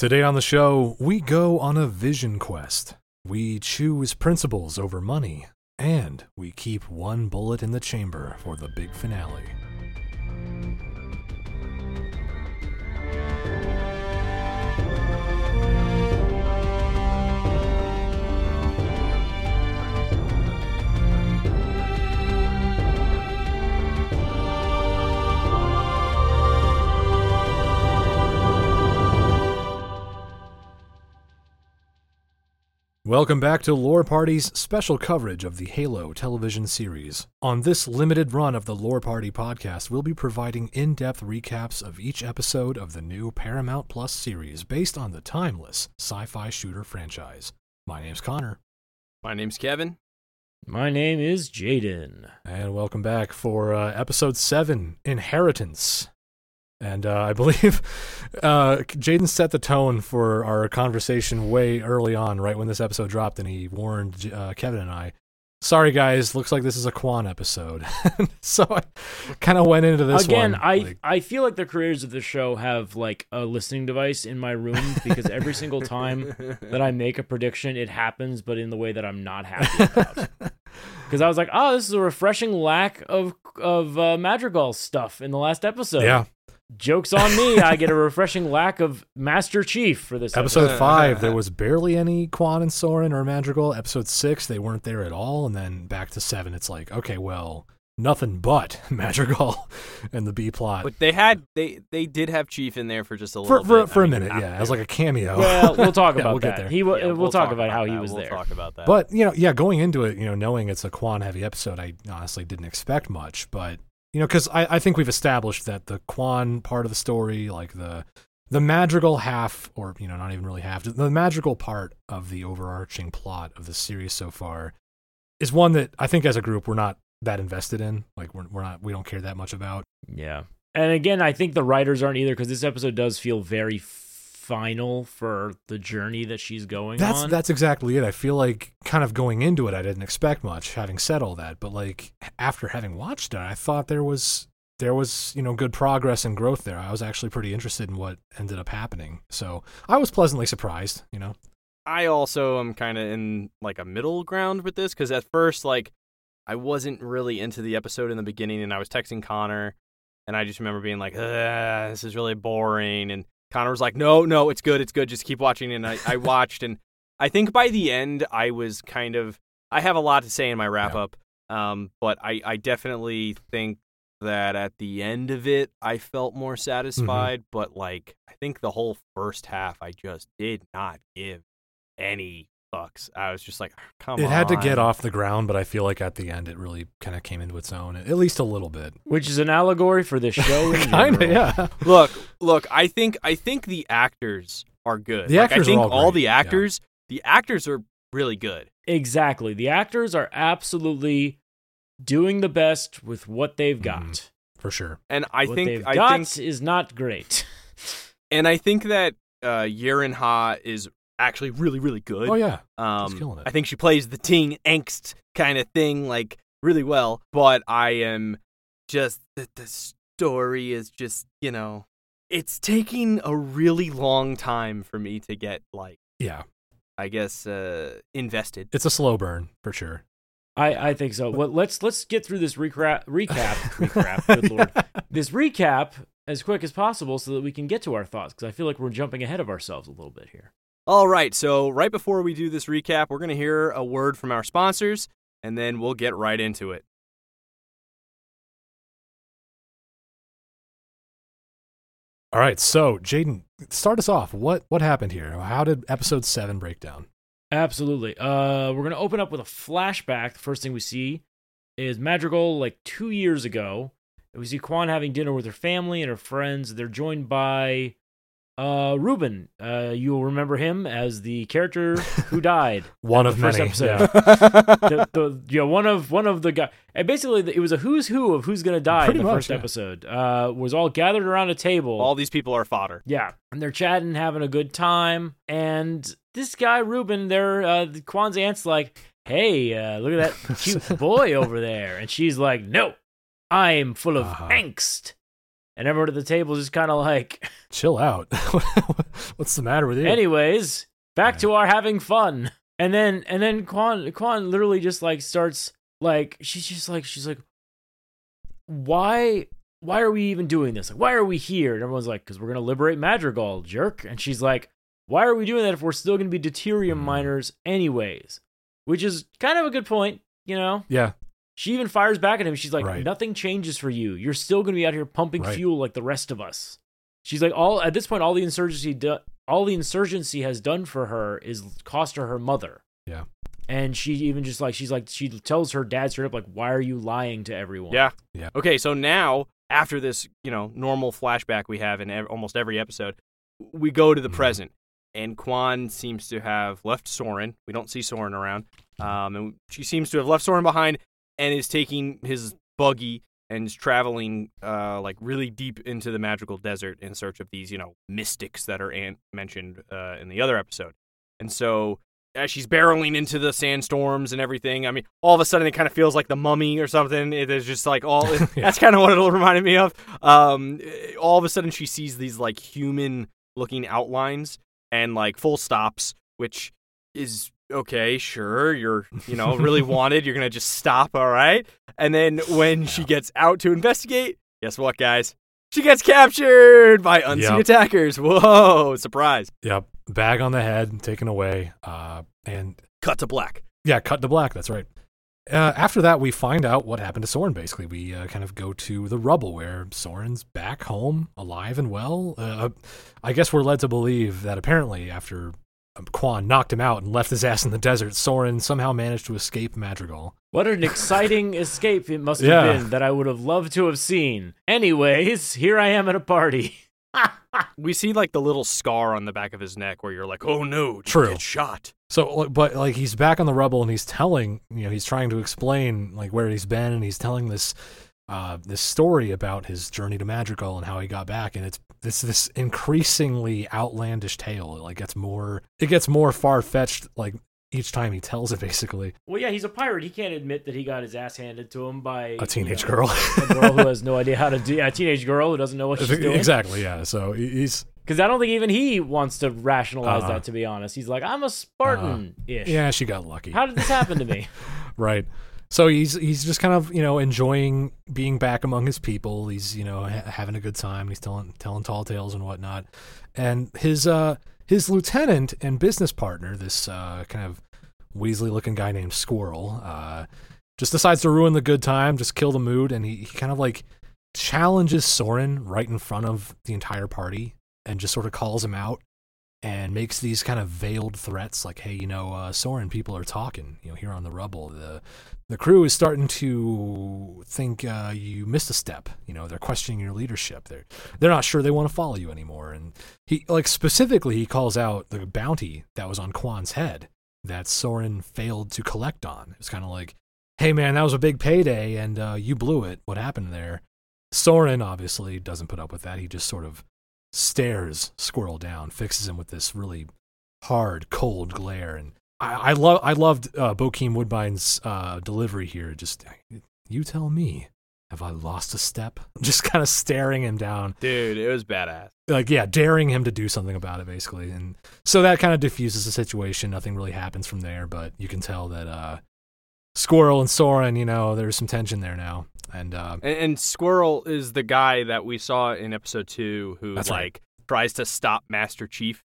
Today on the show, we go on a vision quest. We choose principles over money, and we keep one bullet in the chamber for the big finale. Welcome back to Lore Party's special coverage of the Halo television series. On this limited run of the Lore Party podcast, we'll be providing in depth recaps of each episode of the new Paramount Plus series based on the timeless sci fi shooter franchise. My name's Connor, My name's Kevin. My name is Jaden. and welcome back for uh, episode 7 Inheritance. And uh, I believe uh, Jaden set the tone for our conversation way early on, right when this episode dropped, and he warned uh, Kevin and I, "Sorry guys, looks like this is a Kwan episode." so I kind of went into this Again, one, I like, I feel like the creators of the show have like a listening device in my room because every single time that I make a prediction, it happens, but in the way that I'm not happy about. Because I was like, oh, this is a refreshing lack of of uh, Madrigal stuff in the last episode. yeah, Jokes on me. I get a refreshing lack of Master Chief for this episode. episode five there was barely any Kwan and Soren or Madrigal. Episode six they weren't there at all, and then back to seven, it's like okay, well, nothing but Madrigal and the B plot But they had they they did have Chief in there for just a little for, bit. for I a mean, minute, yeah, have as like a cameo. Well, we'll talk Yeah, about we'll get there. He w- Yeah, we'll, talk, about, how he was we'll there. talk about that. But you know, yeah, going into it, you know, knowing it's a Kwan heavy episode, I honestly didn't expect much. But you know, because I, I think we've established that the Kwan part of the story, like the the Madrigal half, or you know, not even really half, the Madrigal part of the overarching plot of the series so far, is one that I think as a group we're not that invested in. Like we're we're not we don't care that much about. Yeah. And again, I think the writers aren't either because this episode does feel very final for the journey that she's going That's on. that's exactly it. I feel like kind of going into it, I didn't expect much. Having said all that, but like after having watched it, I thought there was there was you know good progress and growth there. I was actually pretty interested in what ended up happening, so I was pleasantly surprised. You know, I also am kind of in like a middle ground with this because at first, like, I wasn't really into the episode in the beginning, and I was texting Connor, and I just remember being like, "This is really boring," and Connor was like, "No, no, it's good, it's good. Just keep watching." And I, I watched, and I think by the end, I was kind of. I have a lot to say in my wrap Yeah. up, um, but I, I definitely think that at the end of it, I felt more satisfied. But like, I think the whole first half, I just did not give any fucks. I was just like, come it on. had to get off the ground, but I feel like at the end it really kind of came into its own, at least a little bit. which is an allegory for this show Kind of, yeah. Look, look. I think I think the actors are good. The Like, actors are I think all all great, the yeah. actors, the actors are really good. Exactly. The actors are absolutely doing the best with what they've got. Mhm. For sure. And I what think they've I got think is not great. and I think that uh Yerin Ha is actually really really good. Oh yeah, Um, killing it. I think she plays the teen angst kind of thing like really well. But I am just the, the story is just you know it's taking a really long time for me to get like yeah. I guess uh invested. It's a slow burn for sure. I, I think so. Well, let's let's get through this recap recap recap. Good lord. This recap as quick as possible so that we can get to our thoughts because I feel like we're jumping ahead of ourselves a little bit here. All right, so right before we do this recap, we're going to hear a word from our sponsors and then we'll get right into it. All right, so Jaden, start us off. What what happened here? How did episode seven break down? Absolutely. Uh, we're gonna open up with a flashback. The first thing we see is Madrigal, like two years ago. We see Kwan having dinner with her family and her friends. They're joined by uh, Ruben. Uh, you'll remember him as the character who died. One the of first many. episode. yeah. the, the yeah one of one of the guy and basically it was a who's who of who's gonna die Pretty in the much, first yeah. episode uh was all gathered around a table All these people are fodder. yeah and they're chatting having a good time and this guy ruben there, uh Kwan's aunt's like hey uh look at that cute boy over there and she's like no i'm full of Uh-huh. angst and everyone at the table is just kind of like, Chill out. What's the matter with you? anyways, back to our having fun. And then and then Kwan Kwan literally just like starts like she's just like she's like, why why are we even doing this? Like, why are we here? And everyone's like, because we're gonna liberate Madrigal, jerk. And she's like, why are we doing that if we're still gonna be deuterium Mhm. miners anyways? Which is kind of a good point, you know. yeah, She even fires back at him. She's like, Right. nothing changes for you. You're still going to be out here pumping Right. fuel like the rest of us. She's like, all at this point, all the insurgency, do, all the insurgency has done for her is cost her her mother. Yeah. And she even just like she's like she tells her dad straight up like, why are you lying to everyone? Yeah. Yeah. Okay, so now after this, you know, normal flashback we have in ev- almost every episode, we go to the Mhm. present, and Kwan seems to have left Soren. We don't see Soren around, um, and she seems to have left Soren behind and is taking his buggy and is traveling uh, like really deep into the magical desert in search of these, you know, mystics that are an- mentioned uh, in the other episode. And so as she's barreling into the sandstorms and everything, I mean, all of a sudden it kind of feels like the mummy or something. It is just like all. Yeah. That's kind of what it reminded me of. Um, all of a sudden she sees these like human-looking outlines and like full stops, which is okay. Sure, you're you know really wanted. You're gonna just stop, all right. And then when she gets out to investigate, guess what, guys? She gets captured by unseen Yep. attackers. Whoa! Surprise! yep. Bag on the head, taken away, uh, and Cut to black. Yeah, cut to black. That's right. Uh, after that, we find out what happened to Soren. Basically, we uh, kind of go to the rubble where Soren's back home, alive and well. Uh, I guess we're led to believe that apparently, after Uh, Kwan knocked him out and left his ass in the desert, Soren somehow managed to escape Madrigal. What an exciting escape it must have Yeah. been that I would have loved to have seen. Anyways, here I am at a party. We see like the little scar on the back of his neck where you're like, oh no, True. get shot. So, uh, but like he's back on the rubble and he's telling, you know, he's trying to explain like where he's been and he's telling this, uh, this story about his journey to Madrigal and how he got back, and it's this this increasingly outlandish tale. It like gets more, it gets more far fetched like each time he tells it. Basically, Well, yeah, he's a pirate. He can't admit that he got his ass handed to him by a teenage you know, girl. a girl who has no idea how to do. Yeah, a teenage girl who doesn't know what she's doing. exactly, yeah. So he's Because I don't think even he wants to rationalize Uh-uh. that. To be honest, he's like, I'm a Spartan-ish. yeah, she got lucky. How did this happen to me? Right. So he's he's just kind of you know enjoying being back among his people. He's you know ha- having a good time. He's telling telling tall tales and whatnot. And his uh his lieutenant and business partner, this uh kind of Weasley looking guy named Squirrel, uh, just decides to ruin the good time, just kill the mood, and he, he kind of like challenges Soren right in front of the entire party and just sort of calls him out and makes these kind of veiled threats like, hey, you know, uh, Soren, people are talking, you know, here on the rubble. The the crew is starting to think uh, you missed a step. You know, they're questioning your leadership. They're they're not sure they want to follow you anymore. And he like specifically he calls out the bounty that was on Kwan's head that Soren failed to collect on. It's kind of like, hey man, that was a big payday and uh, you blew it. What happened there? Soren obviously doesn't put up with that. He just sort of stares Squirrel down, fixes him with this really hard, cold glare, and I, I love I loved uh, Bokeem Woodbine's uh, delivery here. Just you tell me, have I lost a step? Just kind of staring him down, Dude, it was badass. like yeah, daring him to do something about it, basically. And so that kind of diffuses the situation. Nothing really happens from there, but you can tell that uh, Squirrel and Soren, you know, there's some tension there now, and uh, And, and Squirrel is the guy that we saw in episode two who like right. tries to stop Master Chief.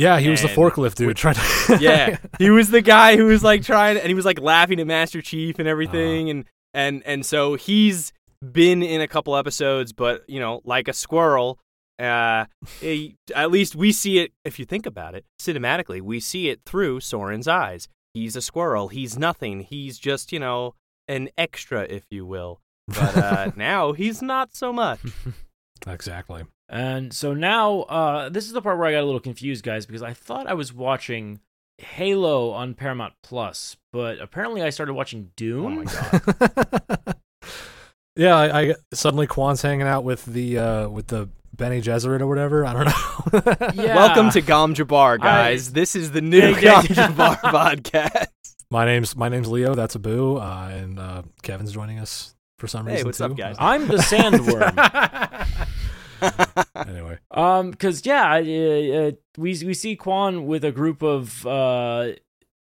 Yeah, he was the forklift dude trying to Yeah, he was the guy who was like trying, and he was like laughing at Master Chief and everything, and and and so he's been in a couple episodes, but you know, like a squirrel. Uh, at least we see it. If you think about it, cinematically, we see it through Soren's eyes. He's a squirrel. He's nothing. He's just you know an extra, if you will. But uh, now he's not so much. exactly. And so now, uh, this is the part where I got a little confused, guys, because I thought I was watching Halo on Paramount Plus, but apparently I started watching Dune. Oh my god. yeah, I, I suddenly Kwan's hanging out with the uh with the Bene Gesserit or whatever. I don't know. Yeah. Welcome to Gom Jabbar, guys. this is the new Yeah, yeah, Gom yeah. Jabbar podcast. my name's my name's Leo. That's Abu, uh, and uh, Kevin's joining us for some Hey, reason what's too. up, guys? I'm the sandworm. anyway, Um, because yeah, uh, uh, we we see Kwan with a group of uh,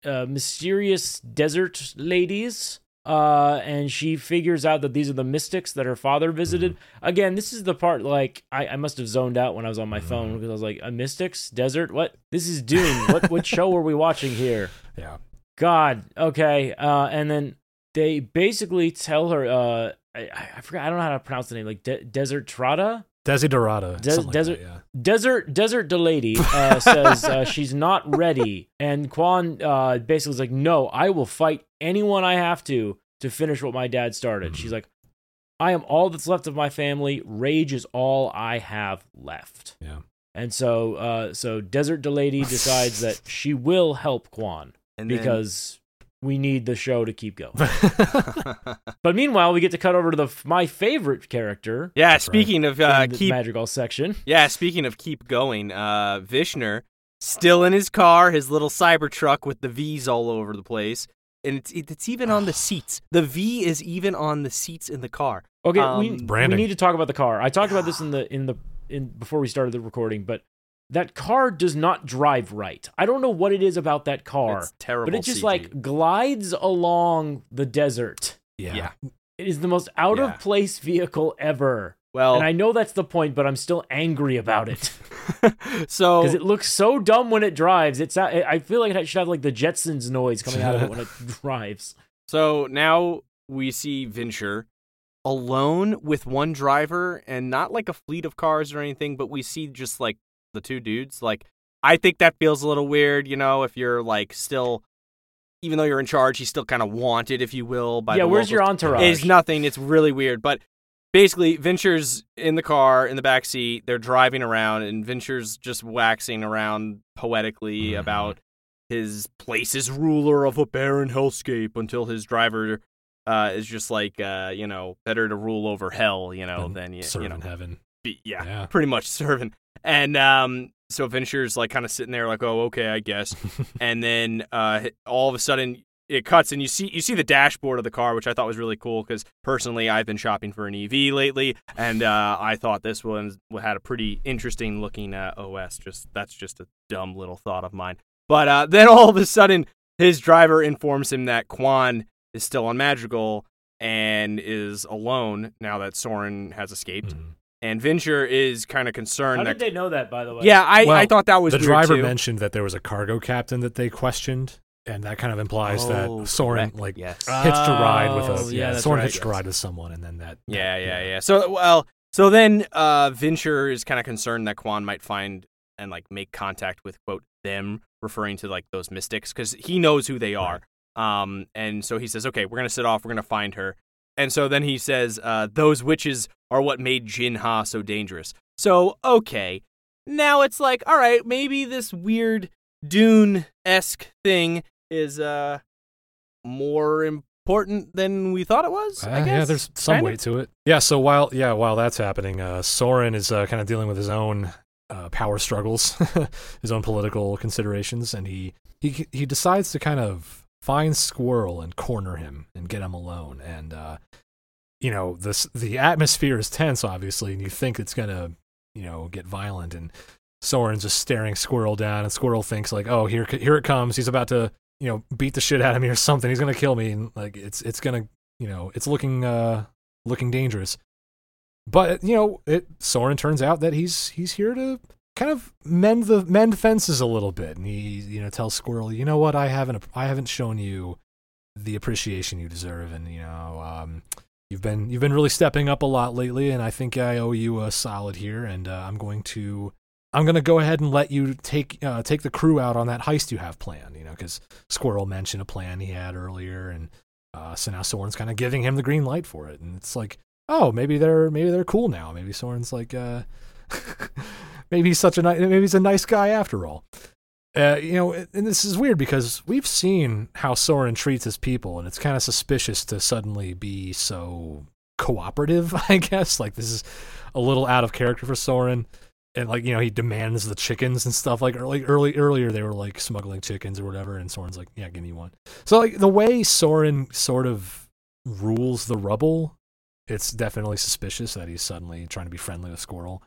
uh, mysterious desert ladies. Uh, and she figures out that these are the mystics that her father visited. Again, this is the part like I, I must have zoned out when I was on my phone because I was like, "A mystics desert? What? This is Dune. what what show are we watching here?" yeah. God. Okay. Uh, and then they basically tell her. Uh, I, I forgot. I don't know how to pronounce the name. Like De- Desert Trada. Desiderata. Des- something like desert- that, yeah. Desert Desert Delady uh, says uh, she's not ready, and Kwan uh, basically is like, "No, I will fight anyone I have to to finish what my dad started." Mhm. She's like, "I am all that's left of my family. Rage is all I have left." Yeah. And so, uh, so Desert Delady decides that she will help Kwan And then- because we need the show to keep going. But meanwhile, we get to cut over to the my favorite character yeah, speaking of uh, in the keep Madrigal section. Yeah, speaking of keep going, uh, Vinsher still in his car, his little Cybertruck with the V's all over the place, and it's it's even on the seats. The V is even on the seats in the car. Okay, Um, we, we need to talk about the car. I talked about this in the in the in before we started the recording, but that car does not drive right. I don't know what it is about that car, It's terrible. but it just CG. like glides along the desert. yeah. Yeah. It is the most out Yeah. of place vehicle ever. well, And I know that's the point, but I'm still angry about it so because it looks so dumb when it drives. It's I I feel like it should have like the Jetsons noise coming out of it when it drives. So now we see Venture alone with one driver and not like a fleet of cars or anything, but we see just like the two dudes. Like, I think that feels a little weird, you know, if you're like still, even though you're in charge, he's still kind of wanted, if you will. By yeah, the where's your entourage? It's nothing. It's really weird. But basically, Venture's in the car in the back seat. They're driving around, and Venture's just waxing around poetically Mhm. about his place as ruler of a barren hellscape until his driver uh, is just like, uh, you know, better to rule over hell, you know, Than than you, Serve you know, in heaven. Be, yeah, Yeah. pretty much serving. And um, so Venture's like kind of sitting there, like, oh, okay, I guess. and then uh, all of a sudden it cuts, and you see you see the dashboard of the car, which I thought was really cool because personally I've been shopping for an EV lately, and uh, I thought this one had a pretty interesting looking uh, OS. Just that's just a dumb little thought of mine. But uh, then all of a sudden, his driver informs him that Kwan is still on Madrigal and is alone now that Soren has escaped. Mhm. And Venture is kind of concerned. How concerned did that. they know that, by the way? yeah, I, Well, I thought that was the weird, driver too. mentioned that there was a cargo captain that they questioned, and that kind of implies Oh, that Soren correct, like yes. hitched a ride with Oh, a yeah, Soren right. hitched a ride with someone, and then that. Yeah, that- yeah, yeah. So, well, so then uh, Venture is kind of concerned that Kwan might find and like make contact with quote them, referring to like those mystics, because he knows who they are. Um, and so he says, okay, we're gonna sit off, we're gonna find her. And so then he says, uh, those witches are what made Jin Ha so dangerous. So okay, now it's like, all right, maybe this weird Dune esque thing is uh more important than we thought it was. I Uh, guess. yeah, there's some Kinda. to it. Yeah, so while yeah while that's happening, uh, Soren is uh, kind of dealing with his own uh, power struggles, his own political considerations, and he he he decides to kind of find Squirrel and corner him and get him alone. And uh, you know this the atmosphere is tense, obviously, and you think it's gonna you know get violent. And Soren's just staring Squirrel down, and Squirrel thinks like, oh here here it comes. He's about to you know beat the shit out of me or something. He's gonna kill me, and like it's it's gonna you know it's looking uh looking dangerous but you know it soren turns out that he's he's here to kind of mend the mend fences a little bit. And he you know tells squirrel you know what? I haven't i haven't shown you the appreciation you deserve. And you know um you've been you've been really stepping up a lot lately and i think i owe you a solid here. And uh, i'm going to i'm going to go ahead and let you take uh, take the crew out on that heist you have planned you know because squirrel mentioned a plan he had earlier and uh, so now Soren's kind of giving him the green light for it, and it's like, oh, maybe they're maybe they're cool now. Maybe Soren's like, uh, maybe he's such a ni- maybe he's a nice guy after all. Uh, you know, and this is weird because we've seen how Soren treats his people, and it's kind of suspicious to suddenly be so cooperative. I guess like this is a little out of character for Soren. And like you know, he demands the chickens and stuff. Like early, early, earlier, they were like smuggling chickens or whatever, and Soren's like, "Yeah, give me one." So like the way Soren sort of rules the rubble it's definitely suspicious that he's suddenly trying to be friendly with Squirrel.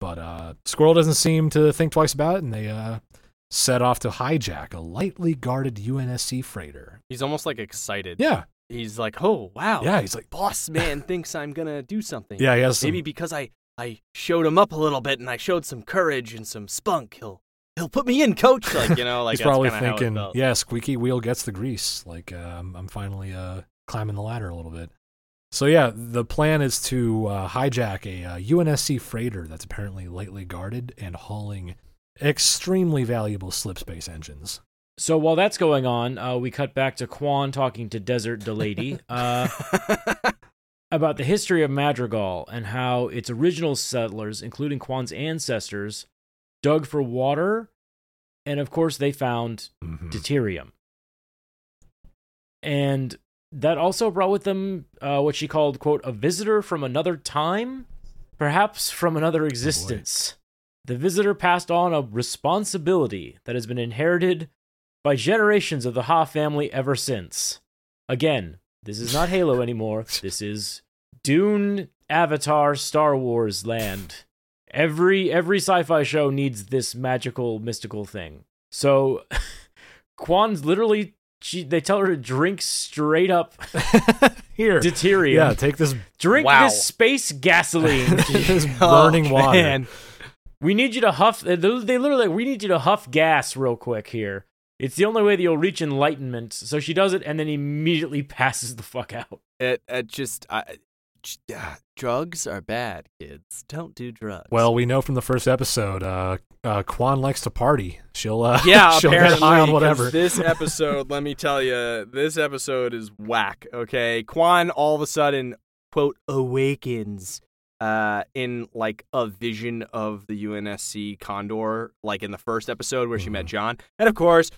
But uh, Squirrel doesn't seem to think twice about it, and they uh, set off to hijack a lightly guarded UNSC freighter. He's almost like excited. Yeah, He's like, oh wow. yeah, he's like, Boss man thinks I'm gonna do something. yeah, he has some, Maybe because I I showed him up a little bit and I showed some courage and some spunk, he'll he'll put me in, coach. Like you know, like he's probably kinda how it thinking, yeah, squeaky wheel gets the grease. Like um, I'm finally uh, climbing the ladder a little bit. So yeah, the plan is to uh, hijack a uh, UNSC freighter that's apparently lightly guarded and hauling extremely valuable slip space engines. So while that's going on, uh, we cut back to Kwan talking to Desert Delady uh, about the history of Madrigal and how its original settlers, including Kwan's ancestors, dug for water, and of course they found Mhm. deuterium. And that also brought with them uh, what she called, quote, a visitor from another time, perhaps from another existence. the visitor passed on a responsibility that has been inherited by generations of the Ha family ever since. Again, this is not Halo anymore. This is Dune, Avatar, Star Wars land. Every every sci-fi show needs this magical mystical thing. So Kwan's literally she they tell her to drink straight up Here, deuterium. yeah, take this Drink Wow. this space gasoline. this Oh, burning water. man. we need you to huff. They they literally, we need you to huff gas real quick here. It's the only way that you'll reach enlightenment. So she does it and then immediately passes the fuck out. It, it just I, j- drugs are bad, kids. Don't do drugs. Well, we know from the first episode, uh, uh, Kwan likes to party. She'll, uh, yeah, she'll apparently get high on 'cause whatever. This episode, let me tell you, this episode is whack. Okay, Kwan all of a sudden quote awakens uh in like a vision of the UNSC Condor, like in the first episode where she met Mhm. John, and of course.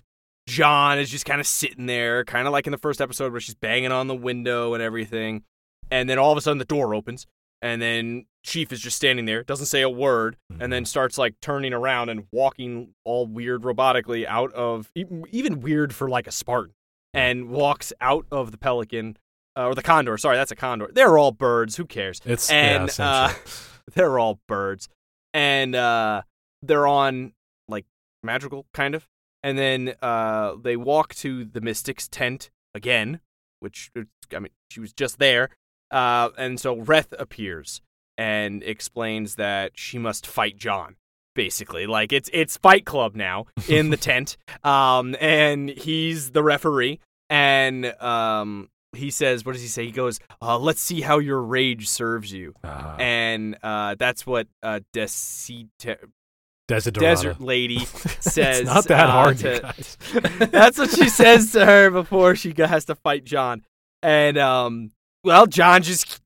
John is just kind of sitting there, kind of like in the first episode where she's banging on the window and everything. And then all of a sudden the door opens, and then Chief is just standing there, doesn't say a word, and then starts like turning around and walking all weird robotically out of even weird for like a Spartan, and walks out of the Pelican uh, or the Condor. Sorry, that's a Condor. They're all birds. Who cares? It's and, yeah, uh. They're all birds, and uh, they're on like magical kind of, and then uh, they walk to the Mystic's tent again, which I mean she was just there, uh, and so Reth appears and explains that she must fight John. Basically, like it's it's Fight Club now in the tent, um, and he's the referee, and um, he says, "What does he say?" He goes, uh, "Let's see how your rage serves you." Uh, and uh, that's what uh, Desi- Desert, Desert Lady says. it's not that uh, hard, to- you guys. that's what she says to her before she has to fight John. And um, well, John just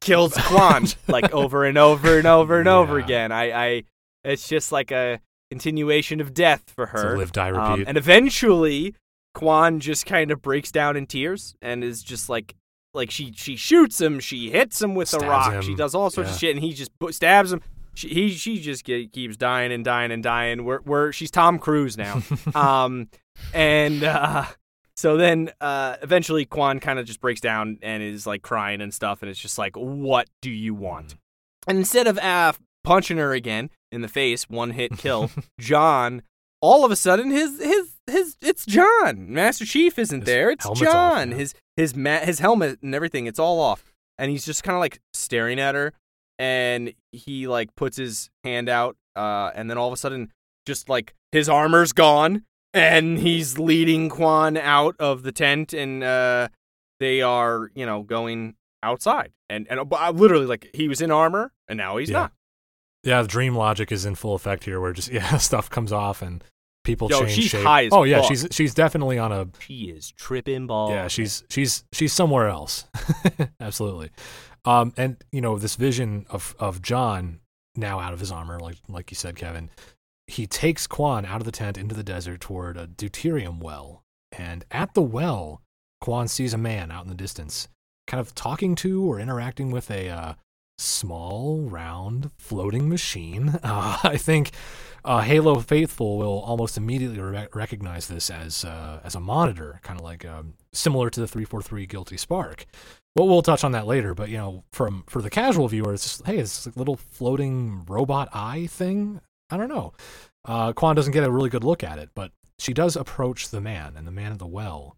kills Kwan like over and over and over and over again. I, I, it's just like a continuation of death for her. live, die, Um, repeat. and eventually, Kwan just kind of breaks down in tears and is just like, like she she shoots him, she hits him with a rock, him, she does all sorts of shit, and he just stabs him. She he she just ge- keeps dying and dying and dying. We're we're she's Tom Cruise now. um, and uh, so then uh, eventually Kwan kind of just breaks down and is like crying and stuff, and it's just like, what do you want? And instead of uh, punching her again in the face, one hit kill, John, all of a sudden his his his it's John. Master Chief isn't His there. It's off, John. yeah. His his ma- his helmet and everything. It's all off, and he's just kind of like staring at her, and he like puts his hand out, uh, and then all of a sudden, just like his armor's gone, and he's leading Kwan out of the tent, and uh, they are you know going outside, and and uh, literally like he was in armor, and now he's Yeah. not. yeah, the dream logic is in full effect here, where just yeah, stuff comes off and people Yo, change she's shape. high as oh yeah, fuck. she's she's definitely on a She is tripping balls. yeah, she's she's she's somewhere else. Absolutely. Um, and you know this vision of of John now out of his armor, like like you said, Kevin. He takes Kwan out of the tent into the desert toward a deuterium well, and at the well, Kwan sees a man out in the distance, kind of talking to or interacting with a uh, small, round, floating machine. Uh, I think uh, Halo faithful will almost immediately re- recognize this as uh, as a monitor, kind of like um, similar to the 343 Guilty Spark. Well, we'll touch on that later, but you know, from for the casual viewer, it's just hey, it's a little floating robot eye thing. I don't know. Uh, Kwan doesn't get a really good look at it, but she does approach the man, and the man at the well,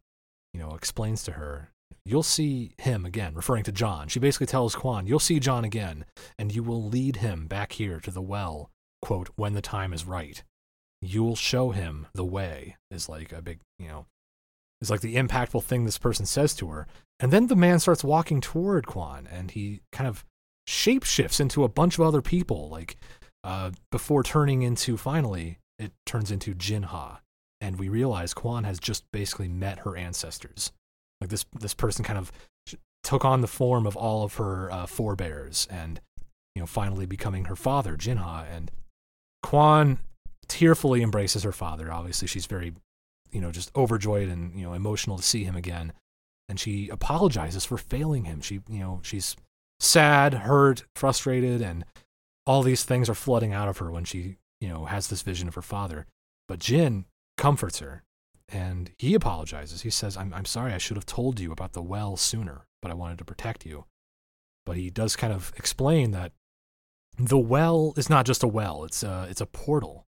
you know, explains to her, "You'll see him again," referring to John. She basically tells Kwan, "You'll see John again, and you will lead him back here to the well." Quote, when the time is right. You will show him the way, is like a big, you know, is like the impactful thing this person says to her. And then the man starts walking toward Kwan, and he kind of shapeshifts into a bunch of other people, like uh, before turning into finally, it turns into Jinha. And we realize Kwan has just basically met her ancestors. Like this, this person kind of took on the form of all of her uh, forebears, and you know, finally becoming her father, Jinha. And Kwan tearfully embraces her father. Obviously, she's very, you know, just overjoyed and you know emotional to see him again. And she apologizes for failing him. She, you know, she's sad, hurt, frustrated, and all these things are flooding out of her when she, you know, has this vision of her father. But Jin comforts her and he apologizes. He says, I'm, I'm sorry, I should have told you about the well sooner, but I wanted to protect you. But he does kind of explain that the well is not just a well, it's a, it's a portal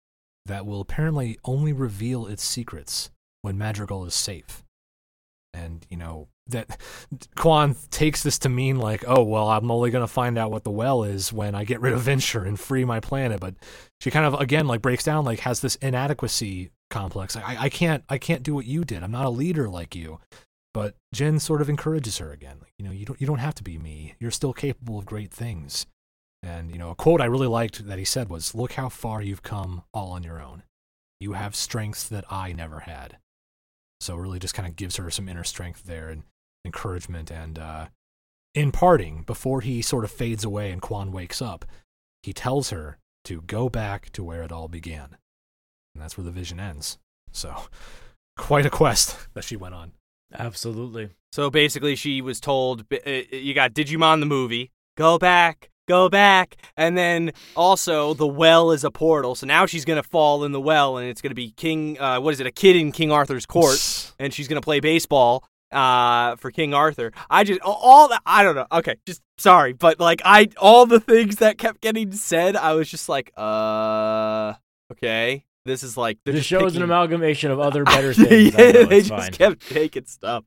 that will apparently only reveal its secrets when Madrigal is safe. And, you know, that Kwan takes this to mean like, oh, well, I'm only to find out what the well is when I get rid of Venture and free my planet. But she kind of, again, like breaks down, like has this inadequacy complex. I, I can't, I can't do what you did. I'm not a leader like you. But Jen sort of encourages her again. Like, you know, you don't, you don't have to be me. You're still capable of great things. And, you know, a quote I really liked that he said was, Look how far you've come all on your own. You have strengths that I never had. So, really just kind of gives her some inner strength there and encouragement. And uh, in parting, before he sort of fades away and Kwan wakes up, he tells her to go back to where it all began. And that's where the vision ends. So, quite a quest that she went on. Absolutely. So basically, she was told, uh, "You got Digimon the movie. Go back, go back. And then also the well is a portal. So now she's going to fall in the well and it's going to be King, uh, what is it, a kid in King Arthur's court. and she's going to play baseball uh, for King Arthur. I just, all that, I don't know. Okay, just sorry. But like, I, all the things that kept getting said, I was just like, uh, okay. This is like, the show is an amalgamation of other better things. yeah, they just fine. kept taking stuff.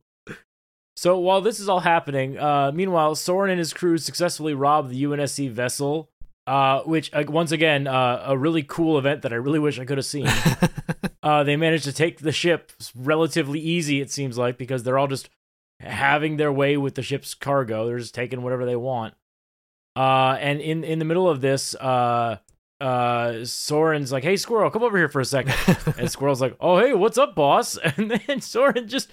So while this is all happening, uh, meanwhile, Soren and his crew successfully rob the UNSC vessel, uh, which uh, once again, uh, a really cool event that I really wish I could have seen. Uh, they managed to take the ship relatively easy, it seems like, because they're all just having their way with the ship's cargo. They're just taking whatever they want. Uh, and in in the middle of this, uh, Soren's like, "Hey, Squirrel, come over here for a second. and Squirrel's like, "Oh, hey, what's up, boss?" And then Soren just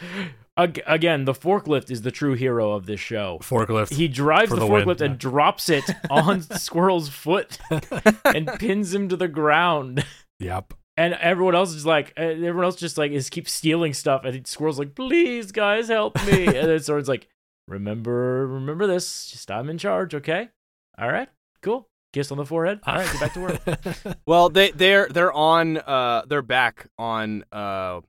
again, the forklift is the true hero of this show. Forklift. He drives the, the, forklift and drops it on Squirrel's foot and pins him to the ground. Yep. And everyone else is like, uh, everyone else just like is keeps stealing stuff, and Squirrel's like, "Please, guys, help me!" and then Soren's like, "Remember, remember this. Just I'm in charge, okay? All right, cool." Kiss on the forehead. All right, get back to work. well, they they're they're on uh they're back on uh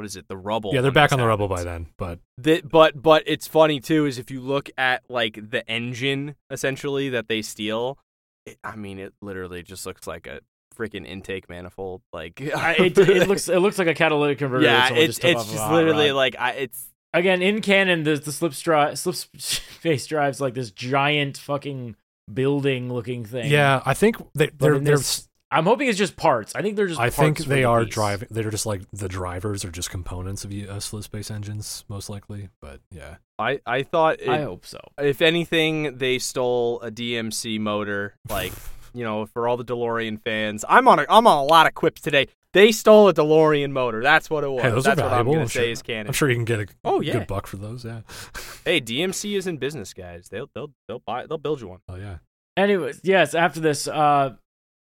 what is it the rubble yeah they're back on the rubble by then but the, but but it's funny too is if you look at like the engine essentially that they steal it, i mean it literally just looks like a freaking intake manifold like it, it, looks it looks like a catalytic converter yeah it's, just it's just literally like I, it's again in canon the the slip stri- slip space drives like this giant fucking building looking thing yeah i think they, they're they're this, I'm hoping it's just parts. I think they're just. I think they the are driving. They're just like the drivers are just components of uh, slow space engines, most likely. But yeah, I I thought. It, I hope so. If anything, they stole a DMC motor, like you know, for all the DeLorean fans. I'm on a I'm on a lot of quips today. They stole a DeLorean motor. That's what it was. Hey, those That's are valuable. what I'm gonna sure, is canon. I'm sure you can get a oh, yeah. good buck for those. Yeah. hey, DMC is in business, guys. They'll they'll they'll buy they'll build you one. Oh yeah. Anyways, yes. After this, uh,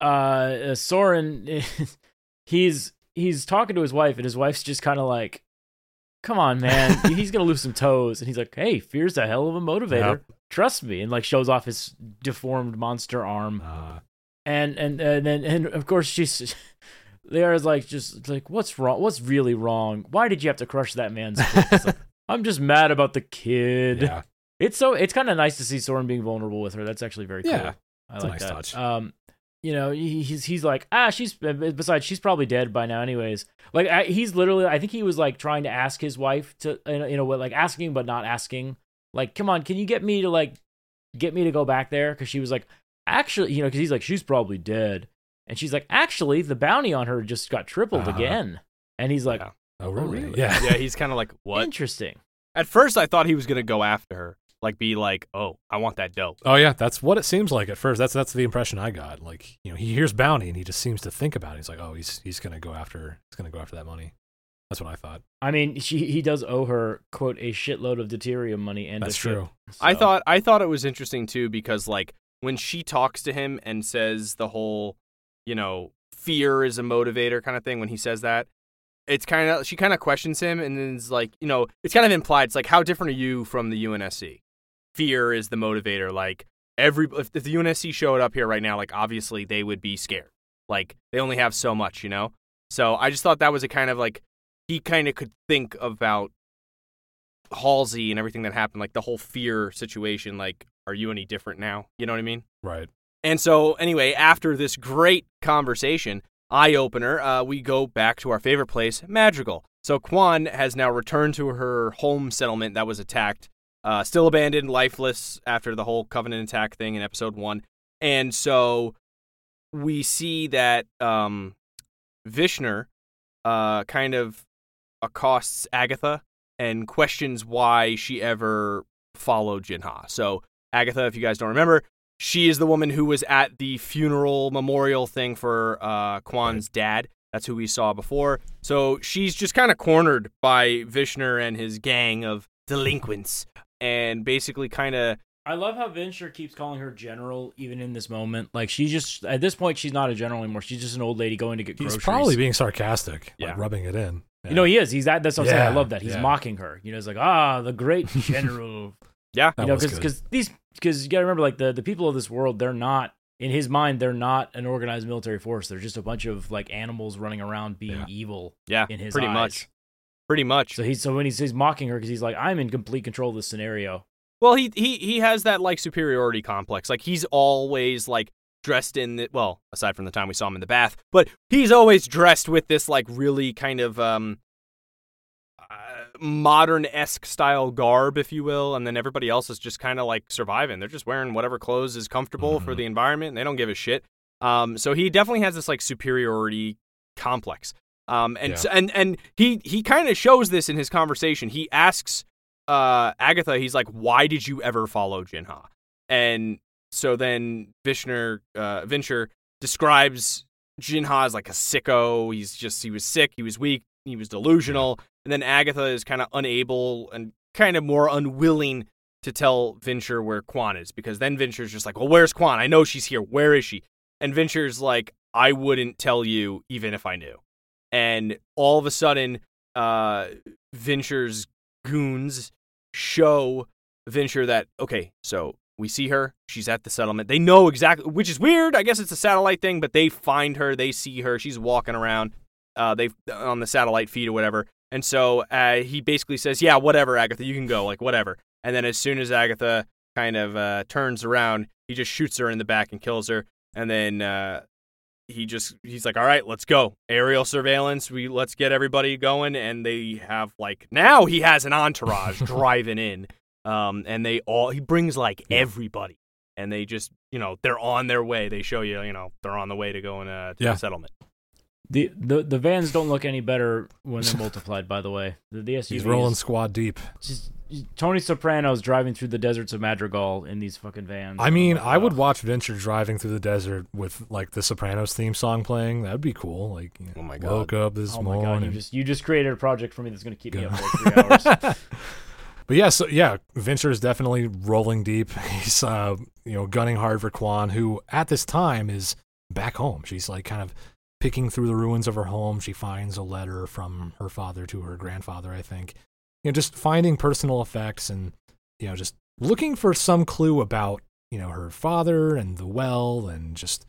uh Soren he's he's talking to his wife and his wife's just kind of like come on man he's gonna lose some toes and he's like hey fear's a hell of a motivator yep. Trust me, and like shows off his deformed monster arm. Uh, and and and then and, of course she's Liara's like just like what's wrong? What's really wrong? Why did you have to crush that man's like, i'm just mad about the kid. Yeah. it's so it's kind of nice to see soren being vulnerable with her. That's actually very cool. Yeah, i it's a like nice that. touch. um you know he's he's like ah she's besides she's probably dead by now anyways. Like I, he's literally i think he was like trying to ask his wife to you know, you know what like asking but not asking like come on can you get me to like get me to go back there because she was like actually you know because he's like she's probably dead and she's like actually the bounty on her just got tripled Uh-huh. again and he's like Yeah. Oh, really? really? Yeah. yeah, he's kind of like, what? interesting At first, I thought he was gonna go after her, like be like, oh, I want that dope. Oh yeah, that's what it seems like at first. That's that's the impression I got. Like you know, he hears bounty and he just seems to think about it. He's like, oh, he's he's gonna go after he's gonna go after that money. That's what I thought. i mean she he does owe her quote a shitload of deuterium money and a That's ship, true. I thought I thought it was interesting too because like when she talks to him and says the whole, you know, fear is a motivator kind of thing. When he says that, it's kind of she kind of questions him and then is like, you know, it's kind of implied. It's like, how different are you from the UNSC? Fear is the motivator. Like every if, if the UNSC showed up here right now, like obviously they would be scared. Like they only have so much, you know. So I just thought that was a kind of like he kind of could think about Halsey and everything that happened, like the whole fear situation. Like, are you any different now? You know what I mean? Right. And so, anyway, after this great conversation, eye opener, uh, we go back to our favorite place, Madrigal. So Kwan has now returned to her home settlement that was attacked, uh, still abandoned, lifeless after the whole Covenant attack thing in episode one. And so we see that um, Vishnu uh, kind of accosts Agatha and questions why she ever followed Jinha. So Agatha, if you guys don't remember, she is the woman who was at the funeral memorial thing for uh, Kwan's dad. That's who we saw before. So she's just kind of cornered by Vishnu and his gang of delinquents, and basically kind of I love how Venture keeps calling her general even in this moment. Like she's just at this point she's not a general anymore. She's just an old lady going to get He's groceries. probably being sarcastic, Yeah. like rubbing it in. Yeah. You know he is. He's that. That's what I'm saying. I love that. He's yeah. mocking her. You know, it's like ah, the great general. yeah, you know, because because these because you got to remember like the the people of this world they're not in his mind they're not an organized military force. They're just a bunch of like animals running around being Yeah. evil yeah, in his pretty eyes. much, pretty much. So he's so when he's, he's mocking her because he's like I'm in complete control of this scenario. Well, he he he has that like superiority complex. Like he's always like dressed in the well, aside from the time we saw him in the bath, but he's always dressed with this like really kind of um uh, modern esque style garb, if you will, and then everybody else is just kind of like surviving. They're just wearing whatever clothes is comfortable for Mhm. the environment. And they don't give a shit. Um, so he definitely has this like superiority complex. Um, and Yeah. so, and and he he kind of shows this in his conversation. He asks uh Agatha, he's like, "Why did you ever follow Jinha?" And so then Vishnu uh, Venture describes Jinha as like a sicko. He's just he was sick, he was weak, he was delusional. And then Agatha is kind of unable and kind of more unwilling to tell Venture where Kwan is because then Venture's just like, "Well, where's Kwan? I know she's here. Where is she?" And Venture's like, "I wouldn't tell you even if I knew." And all of a sudden, uh, Venture's goons show Venture that okay, so we see her, she's at the settlement. They know exactly, which is weird. I guess it's a satellite thing, but they find her, they see her, she's walking around. Uh, they on the satellite feed or whatever. And so uh, he basically says, "Yeah, whatever, Agatha, you can go, like whatever." And then as soon as Agatha kind of uh, turns around, he just shoots her in the back and kills her. And then uh, he just he's like, "All right, let's go. Aerial surveillance. We let's get everybody going." And they have like now he has an entourage driving in, um, and they all he brings like Yeah. everybody, and they just you know they're on their way. They show you you know they're on the way to going uh, to Yeah. the settlement. The, the the vans don't look any better when they're multiplied. By the way, the, the SUVs. He's rolling squad deep. Just, Tony Soprano's driving through the deserts of Madrigal in these fucking vans. I mean, I'm like, I would watch Venture driving through the desert with like the Sopranos theme song playing. That'd be cool. Like, you know, Oh my God. woke up this Oh my morning. god! You just you just created a project for me that's going to keep me up for three hours. But yeah, so yeah, Venture is definitely rolling deep. He's uh, you know, gunning hard for Kwan, who at this time is back home. She's like kind of picking through the ruins of her home. She finds a letter from her father to her grandfather, I think. You know, just finding personal effects and you know, just looking for some clue about you know her father and the well and just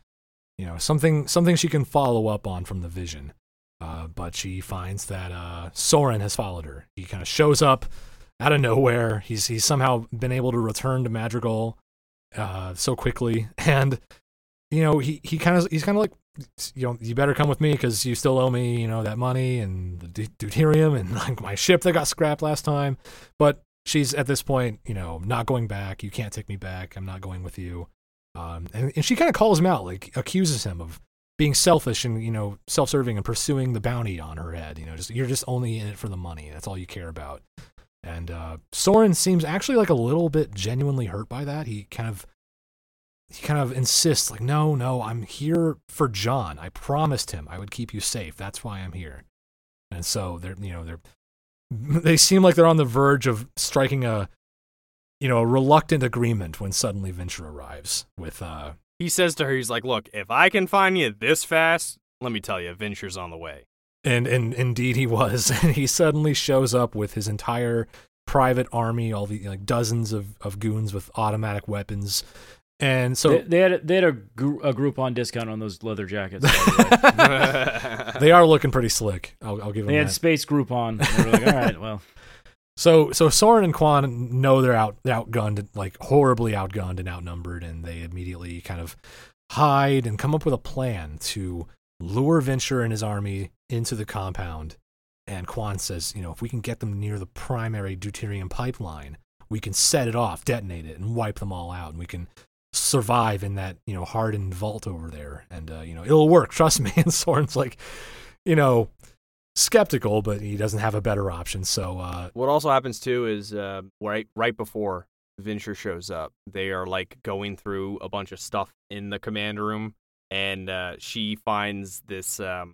you know something something she can follow up on from the vision. Uh, but she finds that uh, Soren has followed her. He kind of shows up out of nowhere. He's he's somehow been able to return to Madrigal uh, so quickly, and you know he he kind of he's kind of like you know you better come with me because you still owe me you know that money and the du- deuterium and like my ship that got scrapped last time. But she's at this point you know not going back. You can't take me back. I'm not going with you. Um, and, and she kind of calls him out, like accuses him of being selfish and you know self-serving and pursuing the bounty on her head. You know, just you're just only in it for the money. That's all you care about. And uh, Soren seems actually like a little bit genuinely hurt by that. He kind of he kind of insists, like, no, no, I'm here for John. I promised him I would keep you safe. That's why I'm here. And so they're you know they're they seem like they're on the verge of striking a you know a reluctant agreement when suddenly Vinsher arrives with uh He says to her, he's like, "Look, if I can find you this fast, let me tell you, Vinsher's on the way." And and indeed he was. And he suddenly shows up with his entire private army, all the like dozens of, of goons with automatic weapons. And so they, they had they had a, gr- a Groupon discount on those leather jackets. by the way. they are looking pretty slick. I'll, I'll give them they had that. space Groupon. They were like, all right, well, So so Soren and Kwan know they're out outgunned, like horribly outgunned and outnumbered, and they immediately kind of hide and come up with a plan to lure Vinsher and his army into the compound. And Kwan says, you know, if we can get them near the primary deuterium pipeline, we can set it off, detonate it, and wipe them all out, and we can survive in that you know hardened vault over there, and uh, you know it'll work. Trust me. And Soren's like, you know, skeptical, but he doesn't have a better option. So uh, What also happens too is uh, right right before Vinsher shows up, they are like going through a bunch of stuff in the command room, and uh, she finds this um,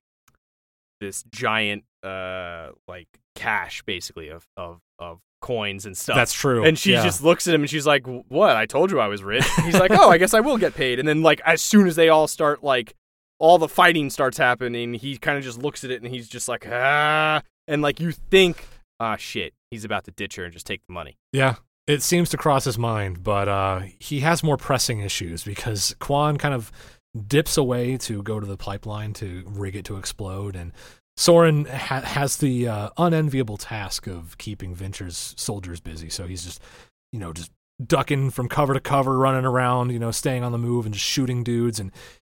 this giant uh, like cache basically of of of coins and stuff. That's true. And she Yeah. just looks at him and she's like, "What? I told you I was rich." He's like, "Oh, I guess I will get paid." And then like as soon as they all start like all the fighting starts happening, he kind of just looks at it and he's just like, "Ah." And like you think, "Ah, shit, he's about to ditch her and just take the money." Yeah, it seems to cross his mind, but uh, he has more pressing issues because Kwan kind of dips away to go to the pipeline to rig it to explode, and Soren ha- has the uh, unenviable task of keeping Vinsher's soldiers busy. So he's just, you know, just ducking from cover to cover, running around, you know, staying on the move and just shooting dudes and.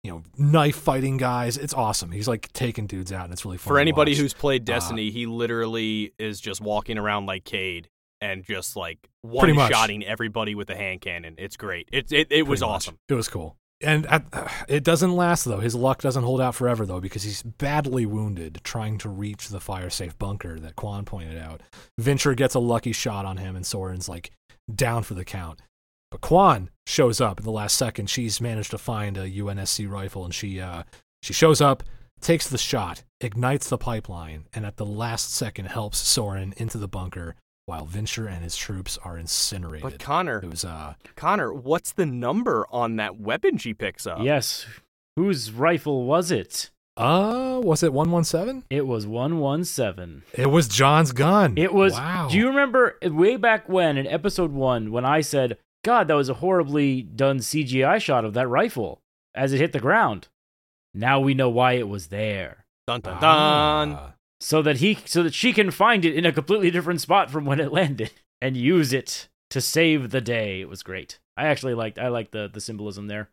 You know, knife fighting guys. It's awesome. He's like taking dudes out, and it's really fun. For anybody who's played Uh, Destiny, he literally is just walking around like Cayde and just like one shotting everybody with a hand cannon. It's great. It it, it was much. awesome. It was cool. And at, it doesn't last though. His luck doesn't hold out forever though because he's badly wounded trying to reach the fire safe bunker that Kwan pointed out. Vinsher gets a lucky shot on him and Soren's like down for the count. But Kwan shows up in the last second. She's managed to find a UNSC rifle and she uh she shows up, takes the shot, ignites the pipeline, and at the last second helps Soren into the bunker while Vinsher and his troops are incinerated. But Connor, it was uh Connor, what's the number on that weapon she picks up? yes. Whose rifle was it? uh was it 117? It was 117. It was John's gun. It was. Wow. Do you remember way back when in episode one when I said, "God, that was a horribly done CGI shot of that rifle as it hit the ground." Now we know why it was there, Dun dun dun. Ah. So that he, so that she can find it in a completely different spot from when it landed and use it to save the day. It was great. I actually liked. I liked the the symbolism there.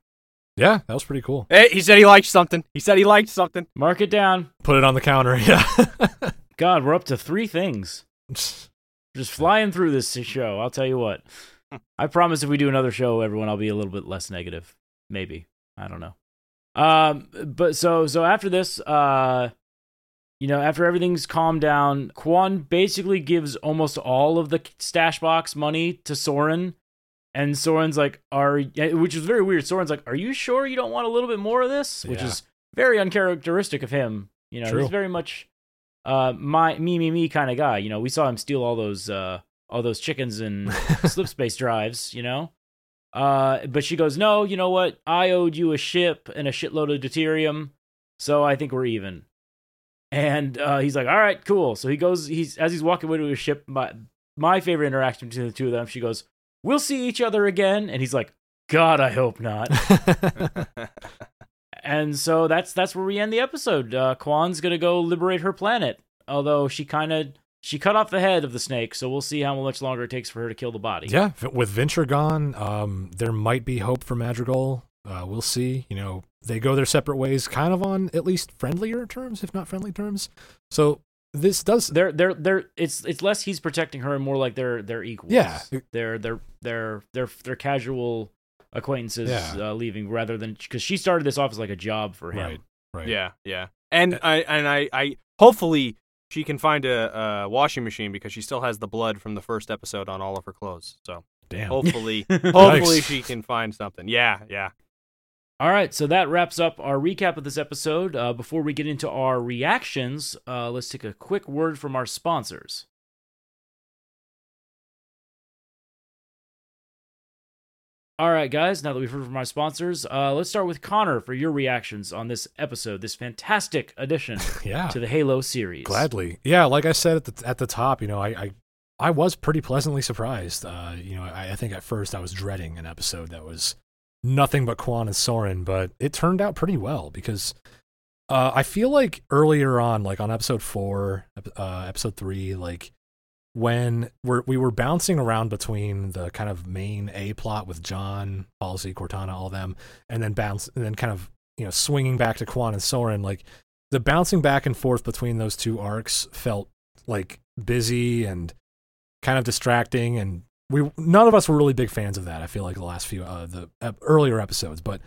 Yeah, that was pretty cool. Hey, he said he liked something. He said he liked something. Mark it down. Put it on the counter. Yeah. God, we're up to three things. Just flying through this show. I'll tell you what. I promise if we do another show, everyone, I'll be a little bit less negative. Maybe. I don't know. Um, but so so after this, uh, you know, after everything's calmed down, Kwan basically gives almost all of the stash box money to Soren. And Soren's like, are which is very weird. Soren's like, are you sure you don't want a little bit more of this? Which Yeah. is very uncharacteristic of him. You know, True. he's very much uh my me me me kind of guy. You know, we saw him steal all those uh all those chickens and slip space drives, you know? Uh but she goes, "No, you know what? I owed you a ship and a shitload of deuterium, so I think we're even." And uh he's like, "All right, cool." So he goes he's as he's walking away to his ship, my my favorite interaction between the two of them, she goes, we'll see each other again. And he's like, God, I hope not. and so that's that's where we end the episode. Uh, Kwan's gonna go liberate her planet, although she kind of she cut off the head of the snake. So we'll see how much longer it takes for her to kill the body. yeah, with Vinsher gone, um, there might be hope for Madrigal. Uh, we'll see. You know, they go their separate ways, kind of on at least friendlier terms, if not friendly terms. So this does, They're they're they're it's it's less he's protecting her and more like they're they're equals. Yeah. they're they're they're they're they're casual acquaintances Yeah. uh, leaving rather than because she started this off as like a job for him. right, right. Yeah, yeah. And I and I, I hopefully she can find a, a washing machine because she still has the blood from the first episode on all of her clothes. So Damn. hopefully, hopefully she can find something. Yeah, yeah. All right, so that wraps up our recap of this episode. Uh, before we get into our reactions, uh, let's take a quick word from our sponsors. All right, guys, now that we've heard from our sponsors, uh, let's start with Connor for your reactions on this episode, this fantastic addition Yeah. to the Halo series. Gladly, yeah. Like I said at the at the top, you know, I I, I was pretty pleasantly surprised. Uh, you know, I, I think at first I was dreading an episode that was nothing but Kwan and Soren, but it turned out pretty well because uh, I feel like earlier on, like on episode four, uh, episode three, like when we're, we were bouncing around between the kind of main A plot with John, Halsey, Cortana, all them, and then bounce, and then kind of you know swinging back to Kwan and Soren, like the bouncing back and forth between those two arcs felt like busy and kind of distracting and we none of us were really big fans of that i feel like the last few uh, the uh, earlier episodes. But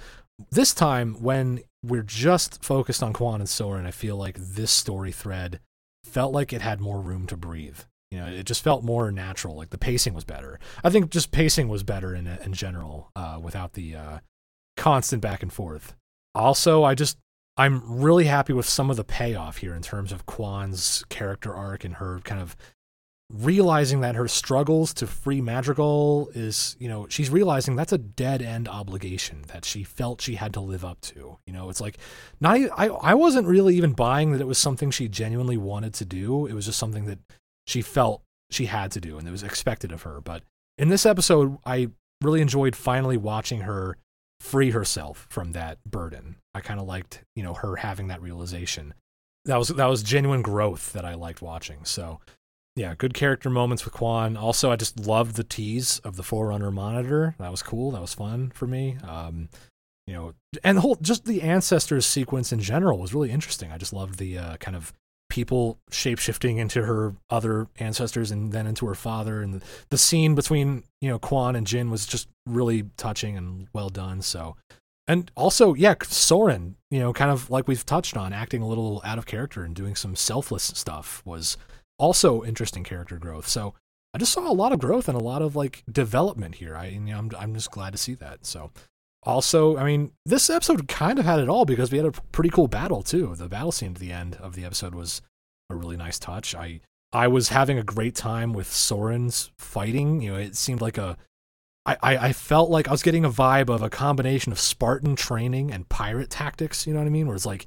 this time when we're just focused on Kwan and Soren i feel like this story thread felt like it had more room to breathe. You know it just felt more natural like the pacing was better. I think just pacing was better in in general uh, without the uh, constant back and forth. Also i just I'm really happy with some of the payoff here in terms of Kwan's character arc and her kind of realizing that her struggles to free Madrigal is, you know, she's realizing that's a dead end obligation that she felt she had to live up to. You know, it's like not I I wasn't really even buying that it was something she genuinely wanted to do. It was just something that she felt she had to do and it was expected of her. But in this episode, I really enjoyed finally watching her free herself from that burden. I kind of liked, you know, her having that realization. That was that was genuine growth that I liked watching. So, yeah, good character moments with Kwan. Also, I just loved the tease of the Forerunner monitor. That was cool. That was fun for me. Um, you know, and the whole just the ancestors sequence in general was really interesting. I just loved the uh, kind of people shapeshifting into her other ancestors and then into her father and the, the scene between you know Kwan and Jin was just really touching and well done so and also yeah Soren you know kind of like we've touched on acting a little out of character and doing some selfless stuff was also interesting character growth so I just saw a lot of growth and a lot of like development here I you know I'm I'm just glad to see that so also, I mean, this episode kind of had it all because we had a pretty cool battle too. The battle scene at the end of the episode was a really nice touch. I I was having a great time with Soren's fighting. You know, it seemed like a I, I, I felt like I was getting a vibe of a combination of Spartan training and pirate tactics, you know what I mean? Where it's like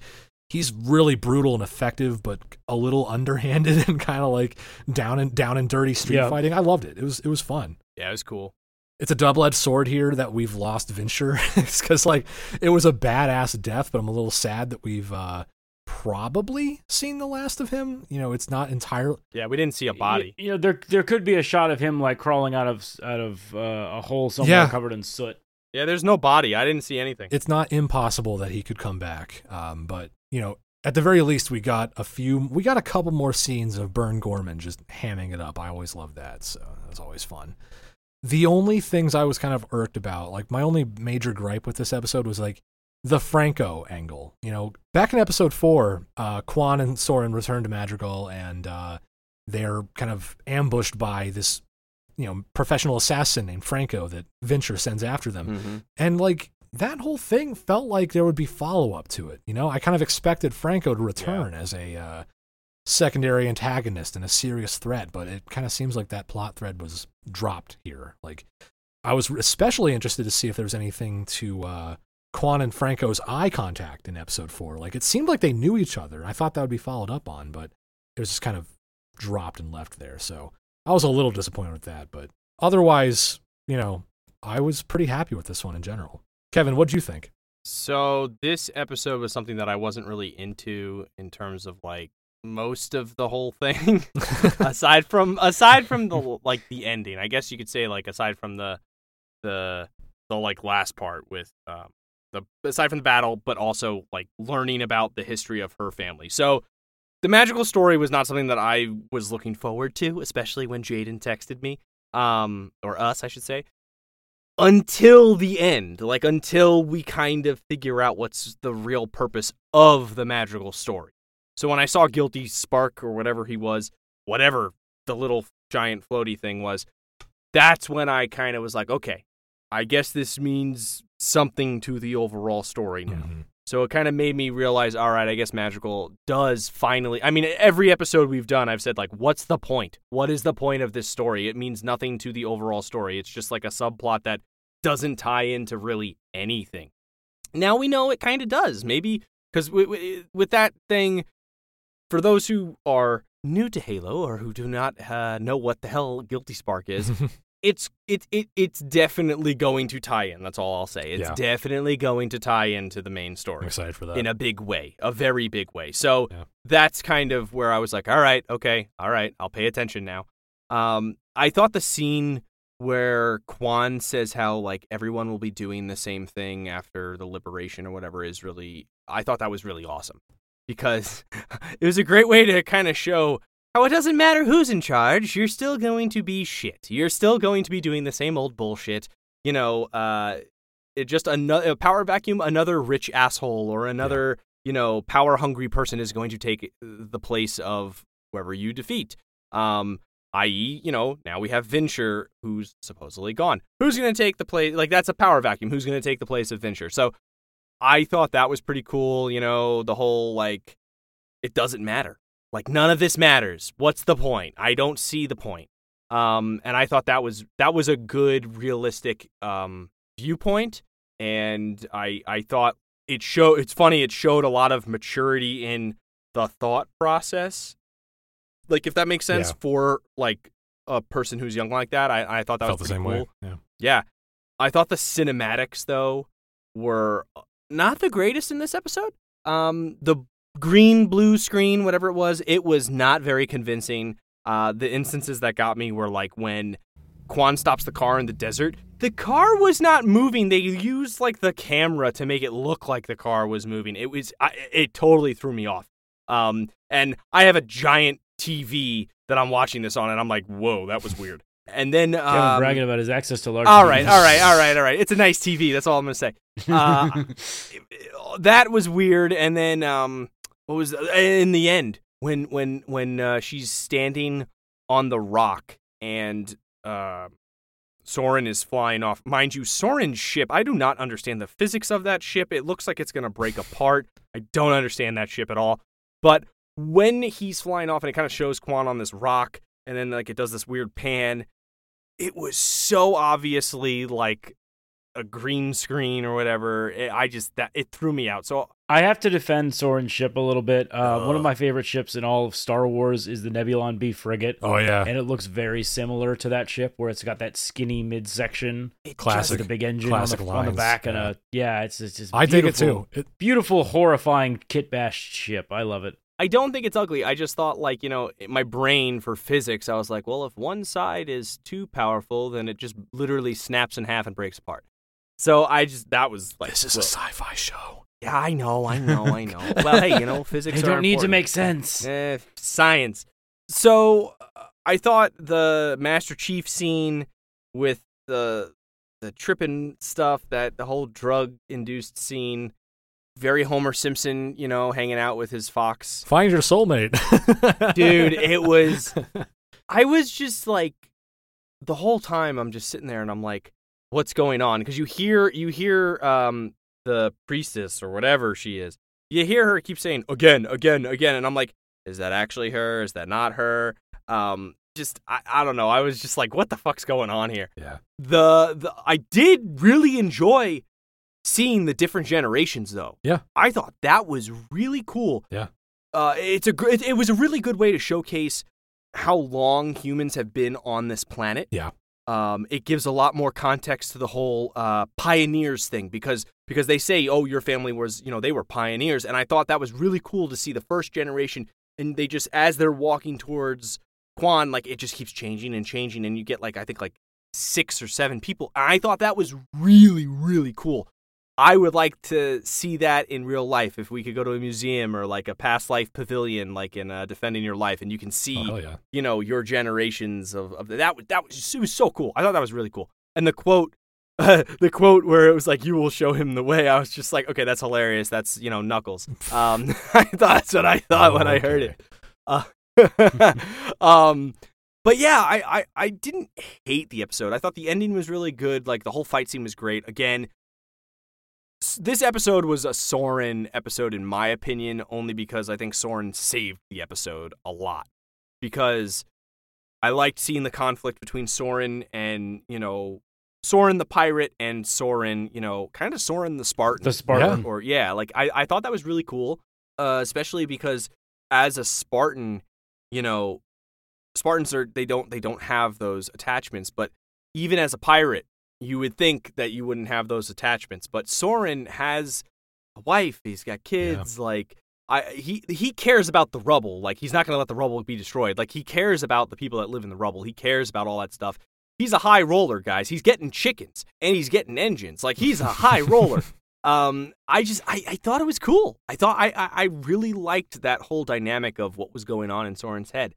he's really brutal and effective, but a little underhanded and kind of like down and down and dirty street Yeah. fighting. I loved it. It was it was fun Yeah, it was cool. it's a double-edged sword here that we've lost Vinsher because like it was a badass death, but I'm a little sad that we've uh, probably seen the last of him. You know, it's not entirely. Yeah, we didn't see a body. You, you know, there there could be a shot of him like crawling out of out of uh, a hole somewhere Yeah. covered in soot. Yeah, there's no body. I didn't see anything. It's not impossible that he could come back. Um, but you know, at the very least, we got a few. We got a couple more scenes of Burn Gorman just hamming it up. I always love that, so that was always fun. The only things I was kind of irked about, like my only major gripe with this episode was like the Franco angle. You know, back in episode four, uh, Kwan and Soren return to Madrigal and uh, they're kind of ambushed by this, you know, professional assassin named Franco that Vinsher sends after them. hmm And like that whole thing felt like there would be follow up to it. You know, I kind of expected Franco to return as a uh, secondary antagonist and a serious threat, but it kind of seems like that plot thread was dropped here. Like, I was especially interested to see if there was anything to uh, Kwan and Franco's eye contact in episode four. Like, it seemed like they knew each other. I thought that would be followed up on, but it was just kind of dropped and left there. So I was a little disappointed with that, but otherwise, you know, I was pretty happy with this one in general. Kevin, what do you think? So this episode was something that I wasn't really into in terms of like most of the whole thing aside from aside from the like the ending. I guess you could say like aside from the the the like last part with um the aside from the battle but also like learning about the history of her family. So the Madrigal story was not something that I was looking forward to, especially when Jaden texted me um or us, I should say until the end, like until we kind of figure out what's the real purpose of the Madrigal story. So when I saw Guilty Spark or whatever he was, whatever the little giant floaty thing was, that's when I kind of was like, okay, I guess this means something to the overall story now. Mhm. So it kind of made me realize, all right, I guess Madrigal does finally. I mean, every episode we've done, I've said like, what's the point? What is the point of this story? It means nothing to the overall story. It's just like a subplot that doesn't tie into really anything. Now we know it kind of does. Maybe because with that thing, for those who are new to Halo or who do not uh, know what the hell Guilty Spark is, it's it, it it's definitely going to tie in. That's all I'll say. It's Yeah. definitely going to tie into the main I'm story excited for that. in a big way, a very big way. So Yeah. that's kind of where I was like, all right, okay, all right, I'll pay attention now. Um, I thought the scene where Kwan says how like everyone will be doing the same thing after the liberation or whatever is really, I thought that was really awesome because it was a great way to kind of show how it doesn't matter who's in charge, you're still going to be shit. You're still going to be doing the same old bullshit. You know, uh, it just another a power vacuum, another rich asshole or another you know power hungry person is going to take the place of whoever you defeat. Um, i.e., you know, now we have Vinsher who's supposedly gone. Who's going to take the place? Like that's a power vacuum. Who's going to take the place of Vinsher? So I thought that was pretty cool. You know, the whole like it doesn't matter. Like none of this matters. What's the point? I don't see the point. Um, and I thought that was that was a good, realistic um, viewpoint, and I I thought it show. It's funny. It showed a lot of maturity in the thought process. Like if that makes sense Yeah. for like a person who's young like that. I I thought that Felt the was pretty same cool. way. Yeah. Yeah. I thought the cinematics though were not the greatest in this episode. Um the green blue screen whatever it was, it was not very convincing. Uh the instances that got me were like when Kwan stops the car in the desert. The car was not moving. They used like the camera to make it look like the car was moving. It was I, it totally threw me off. Um and I have a giant TV that I'm watching this on and I'm like, "Whoa, that was weird." And then Kevin um, bragging about his access to large. All right, all right, all right, all right. It's a nice TV. That's all I'm gonna say. Uh, that was weird. And then, um, what was in the end when when when uh, she's standing on the rock and uh, Soren is flying off. Mind you, Soren's ship. I do not understand the physics of that ship. It looks like it's gonna break apart. I don't understand that ship at all. But when he's flying off and it kind of shows Kwan on this rock, and then like it does this weird pan, it was so obviously like a green screen or whatever. It, I just that it threw me out. So I have to defend Soren's ship a little bit. Uh, one of my favorite ships in all of Star Wars is the Nebulon B frigate. Oh yeah. And it looks very similar to that ship, where it's got that skinny midsection it Classic. with a big engine classic on the, on the lines, back, and yeah. a yeah, it's it's just I dig it beautiful- too. It, Beautiful, horrifying kit bashed ship. I love it. I don't think it's ugly. I just thought, like, you know, my brain for physics, I was like, well, if one side is too powerful, then it just literally snaps in half and breaks apart. So I just, that was like, this is a sci-fi show. yeah, I know, I know, I know. well, hey, you know, physics They are don't need to make sense. Eh, science. So uh, I thought the Master Chief scene with the the tripping stuff, that the whole drug induced scene, very Homer Simpson, you know, hanging out with his fox. Find your soulmate, Dude, it was I was just like the whole time I'm just sitting there and I'm like, what's going on? Because you hear you hear um the priestess or whatever she is. You hear her keep saying again, again, again, and I'm like, is that actually her? Is that not her? Um, just I, I don't know. I was just like, what the fuck's going on here? Yeah. The the I did really enjoy seeing the different generations though. Yeah. I thought that was really cool. Yeah. Uh, it's a gr- it, it was a really good way to showcase how long humans have been on this planet. Yeah. Um, it gives a lot more context to the whole uh, pioneers thing because because they say, oh, your family was, you know, they were pioneers, and I thought that was really cool to see the first generation, and they just as they're walking towards Kwan, like it just keeps changing and changing, and you get like I think like six or seven people. And I thought that was really really cool. I would like to see that in real life. If we could go to a museum or like a past life pavilion, like in uh, Defending Your Life, and you can see, Oh, yeah. you know, your generations of, of that. That was it was so cool. I thought that was really cool. And the quote, the quote where it was like, "You will show him the way." I was just like, okay, that's hilarious. That's you know, Knuckles. Um, I thought that's what I thought when I heard it. Uh, um, but yeah, I, I I didn't hate the episode. I thought the ending was really good. Like the whole fight scene was great. Again, this episode was a Soren episode in my opinion, only because I think Soren saved the episode a lot. Because I liked seeing the conflict between Soren and you know Soren the pirate and Soren, you know, kind of Soren the Spartan The Spartan. or yeah, like I, I thought that was really cool, uh, especially because as a Spartan, you know, Spartans are they don't they don't have those attachments, but even as a pirate, you would think that you wouldn't have those attachments, but Soren has a wife, he's got kids, like I he he cares about the rubble, like he's not going to let the rubble be destroyed. Like he cares about the people that live in the rubble. He cares about all that stuff. He's a high roller, guys. He's getting chickens and he's getting engines. Like he's a high roller um i just I, I thought it was cool i thought I, I i really liked that whole dynamic of what was going on in soren's head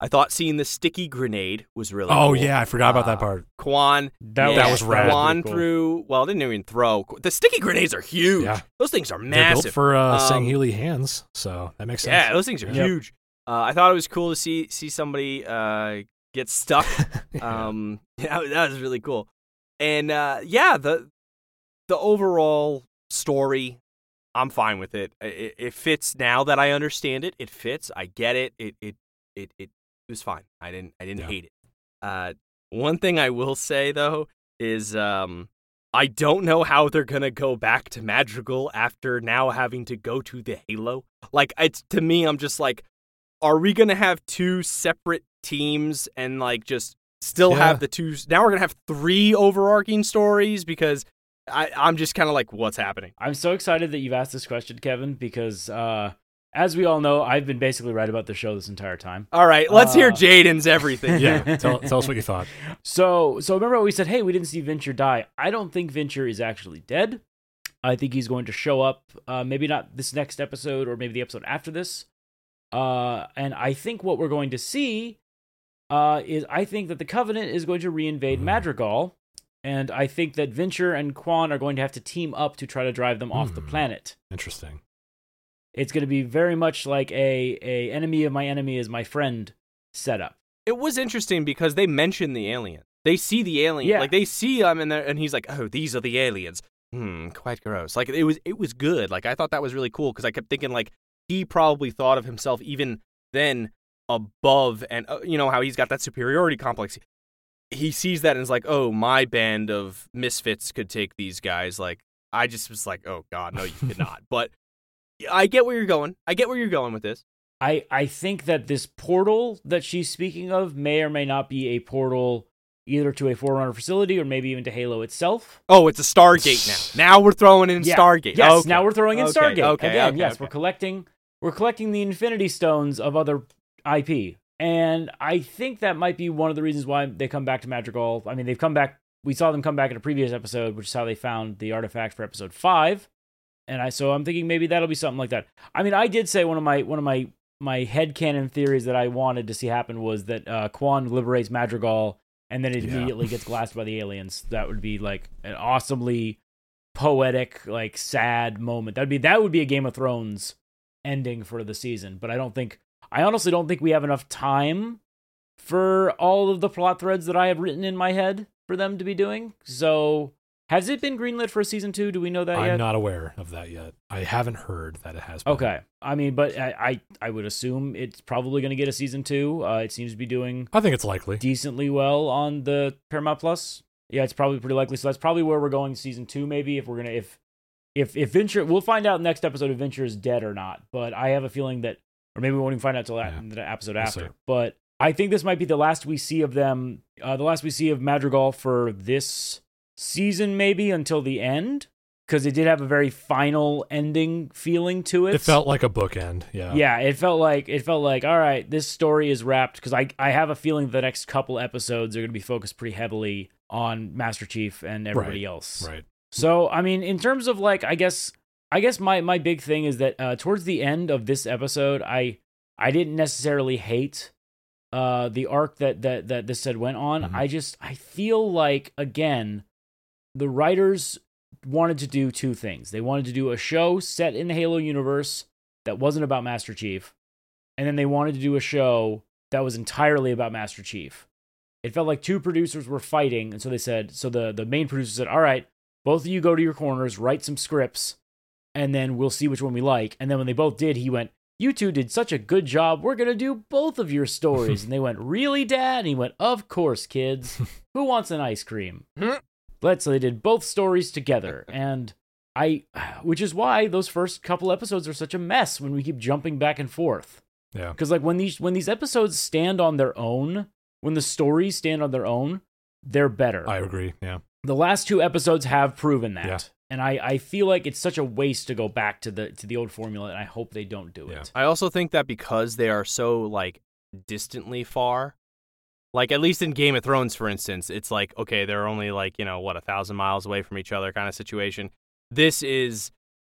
i thought seeing the sticky grenade was really Oh cool. yeah, I forgot about Uh, that part. Kwan, That, yeah, was rad. Kwan Cool. threw. Well, didn't even throw. The sticky grenades are huge. Yeah. Those things are massive. They're massive. built for uh, Um, Sangheili hands, so that makes sense. yeah, those things are Yep. huge. Uh, I thought it was cool to see see somebody uh, get stuck. Yeah. Um, yeah, that was really cool. And uh, yeah, the the overall story, I'm fine with it. it. It fits now that I understand it. It fits. I get it. It it it it, was fine. I didn't I didn't Yeah. hate it. Uh, one thing I will say though is um. I don't know how they're gonna go back to Madrigal after now having to go to the Halo. Like it's to me, I'm just like, are we gonna have two separate teams and like just still Yeah. have the two? Now we're gonna have three overarching stories because I, I'm just kind of like, what's happening? I'm so excited that you've asked this question, Kevin, because uh, as we all know, I've been basically right about the show this entire time. All right, let's hear Uh, Jaden's everything. yeah. Tell, tell us what you thought. So, so remember what we said? Hey, we didn't see Vinsher die. I don't think Vinsher is actually dead. I think he's going to show up. Uh, maybe not this next episode, or maybe the episode after this. Uh, and I think what we're going to see uh, is I think that the Covenant is going to reinvade Mhm. Madrigal, and I think that Vinsher and Kwan are going to have to team up to try to drive them off the Hmm. planet. Interesting. It's going to be very much like a a enemy of my enemy is my friend setup. It was interesting because they mentioned the alien. They see the alien, Yeah. like they see him, and they're- and he's like, "Oh, these are the aliens." Hmm, quite gross. Like it was, it was good. Like I thought that was really cool because I kept thinking like he probably thought of himself even then above, and uh, you know how he's got that superiority complex. He sees that and is like, "Oh, my band of misfits could take these guys." Like I just was like, "Oh God, no, you could not." But I get where you're going. I get where you're going with this. I I think that this portal that she's speaking of may or may not be a portal either to a Forerunner facility or maybe even to Halo itself. Oh, it's a Stargate now. Now we're throwing in Yeah. Stargate. Yes, Okay. now we're throwing in Okay, Stargate. okay, Again, okay, yes, we're collecting we're collecting the Infinity Stones of other IP. And I think that might be one of the reasons why they come back to Madrigal. I mean, they've come back we saw them come back in a previous episode, which is how they found the artifact for episode 5. And I so I'm thinking maybe that'll be something like that. I mean, I did say one of my one of my my headcanon theories that I wanted to see happen was that uh, Kwan liberates Madrigal and then it Yeah. immediately gets glassed by the aliens. That would be like an awesomely poetic, like sad moment. That'd be that would be a Game of Thrones ending for the season. But I don't think I honestly don't think we have enough time for all of the plot threads that I have written in my head for them to be doing. So has it been greenlit for a season two? Do we know that I'm yet? not aware of that yet. I haven't heard that it has. Been. Okay. I mean, but I, I, I would assume it's probably going to get a season two. Uh, it seems to be doing I think it's likely. decently well on the Paramount Plus. Yeah, it's probably pretty likely. So that's probably where we're going season two, maybe if we're gonna if if if Vinsher we'll find out next episode if Vinsher is dead or not. But I have a feeling that or maybe we won't even find out till that Yeah. the episode We'll after. see. But I think this might be the last we see of them, uh, the last we see of Madrigal for this season, maybe until the end, because it did have a very final ending feeling to it. It felt like a bookend. Yeah. yeah, it felt like it felt like all right, this story is wrapped because I I have a feeling the next couple episodes are going to be focused pretty heavily on Master Chief and everybody else. Right. So I mean, in terms of like, I guess I guess my my big thing is that uh, towards the end of this episode, I I didn't necessarily hate uh the arc that that that this said went on. Mhm. I just I feel like again, the writers wanted to do two things. They wanted to do a show set in the Halo universe that wasn't about Master Chief, and then they wanted to do a show that was entirely about Master Chief. It felt like two producers were fighting, and so they said, so the the main producer said, "All right, both of you go to your corners, write some scripts, and then we'll see which one we like." And then when they both did, he went, "You two did such a good job. We're gonna do both of your stories." and they went, "Really, Dad?" And he went, "Of course, kids. Who wants an ice cream?" Hmm? Let's. So they did both stories together, and I, which is why those first couple episodes are such a mess when we keep jumping back and forth. Yeah. Because like when these when these episodes stand on their own, when the stories stand on their own, they're better. I agree. Yeah. the last two episodes have proven that. Yeah. And I, I feel like it's such a waste to go back to the to the old formula, and I hope they don't do Yeah. it. I also think that because they are so like distantly far, like at least in Game of Thrones, for instance, it's like okay, they're only like you know what a thousand miles away from each other kind of situation. This is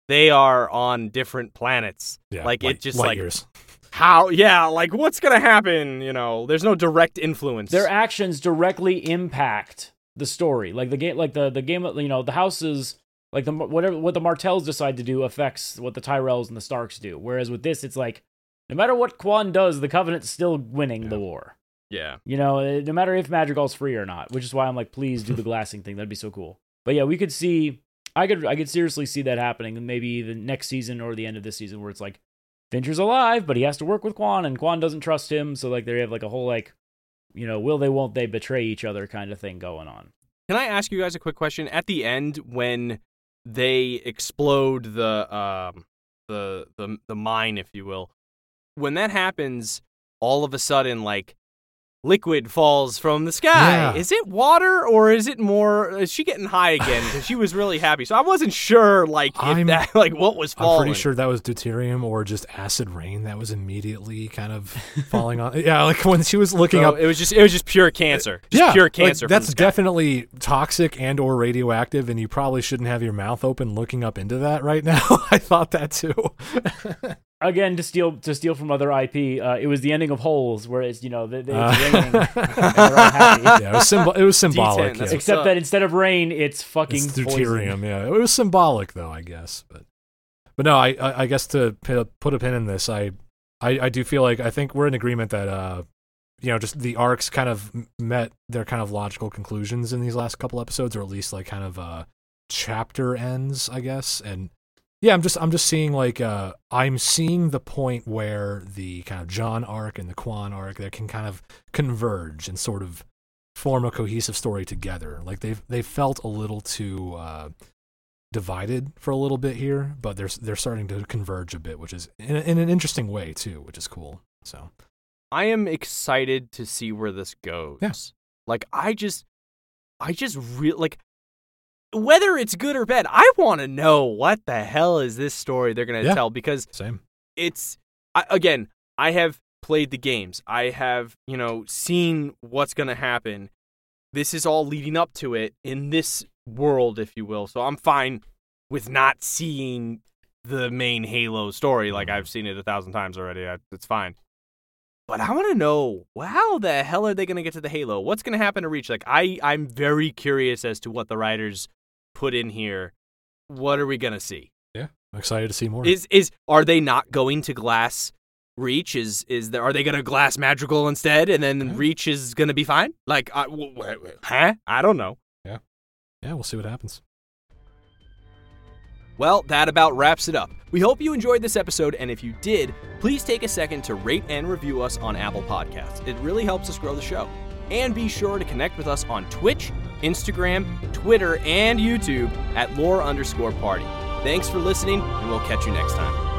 they are on different planets. Yeah. Like, it just, like- years. How? Yeah, like what's gonna happen? You know, there's no direct influence. Their actions directly impact the story. Like the game, like the the game, you know, the houses, like the whatever what the Martells decide to do affects what the Tyrells and the Starks do. Whereas with this, it's like no matter what Kwan does, the Covenant's still winning Yeah. the war. Yeah. You know, eh, no matter if Madrigal's free or not, which is why I'm like, please do the glassing thing. That'd be so cool. But yeah, we could see. I could I could seriously see that happening, and maybe the next season or the end of this season, where it's like Vinsher's alive, but he has to work with Kwan, and Kwan doesn't trust him. So like they have like a whole like, you know, will they, won't they betray each other kind of thing going on. Can I ask you guys a quick question? At the end, when they explode the um the the the mine, if you will, when that happens, all of a sudden, like liquid falls from the sky. Yeah. Is it water or is it more? Uh, is she getting high again? Because she was really happy. So I wasn't sure, like if that, like what was falling. I'm pretty sure that was deuterium or just acid rain that was immediately kind of falling on. Yeah, like when she was looking So up. it was just it was just pure cancer. Just yeah, pure cancer. from that's definitely toxic and or radioactive, and you probably shouldn't have your mouth open looking up into that right now. I thought that too. Again, to steal to steal from other IP, uh, it was the ending of Holes, where it's you know they, they, Uh, raining, and they're all happy. yeah, it was, symbol- it was symbolic. that's yeah. Except that instead of rain, it's fucking It's poison. deuterium. Yeah, it was symbolic though, I guess. But but no, I I, I guess to put a, pin in this, I, I I do feel like I think we're in agreement that uh you know just the arcs kind of met their kind of logical conclusions in these last couple episodes, or at least like kind of uh chapter ends, I guess. And yeah, I'm just I'm just seeing like uh I'm seeing the point where the kind of John arc and the Kwan arc that can kind of converge and sort of form a cohesive story together. Like they've they felt a little too uh, divided for a little bit here, but they're they're starting to converge a bit, which is in, in an interesting way too, which is cool. So I am excited to see where this goes. Yeah. Like I just I just really like whether it's good or bad, I want to know what the hell is this story they're going to Yeah. tell because same. it's I, again, I have played the games. I have, you know, seen what's going to happen. This is all leading up to it in this world, if you will. So I'm fine with not seeing the main Halo story. Like I've seen it a thousand times already. I, it's fine. But I want to know how the hell are they going to get to the Halo? What's going to happen to Reach? Like I, I'm very curious as to what the writers put in here. What are we going to see? Yeah, I'm excited to see more. Is is are they not going to glass Reach? Is is there, are they going to glass Madrigal instead, and then Yeah. Reach is going to be fine? Like, I, w- w- huh? I don't know. Yeah, yeah, we'll see what happens. Well, that about wraps it up. We hope you enjoyed this episode, and if you did, please take a second to rate and review us on Apple Podcasts. It really helps us grow the show. And be sure to connect with us on Twitch, Instagram, Twitter, and YouTube at lore underscore party. Thanks for listening, and we'll catch you next time.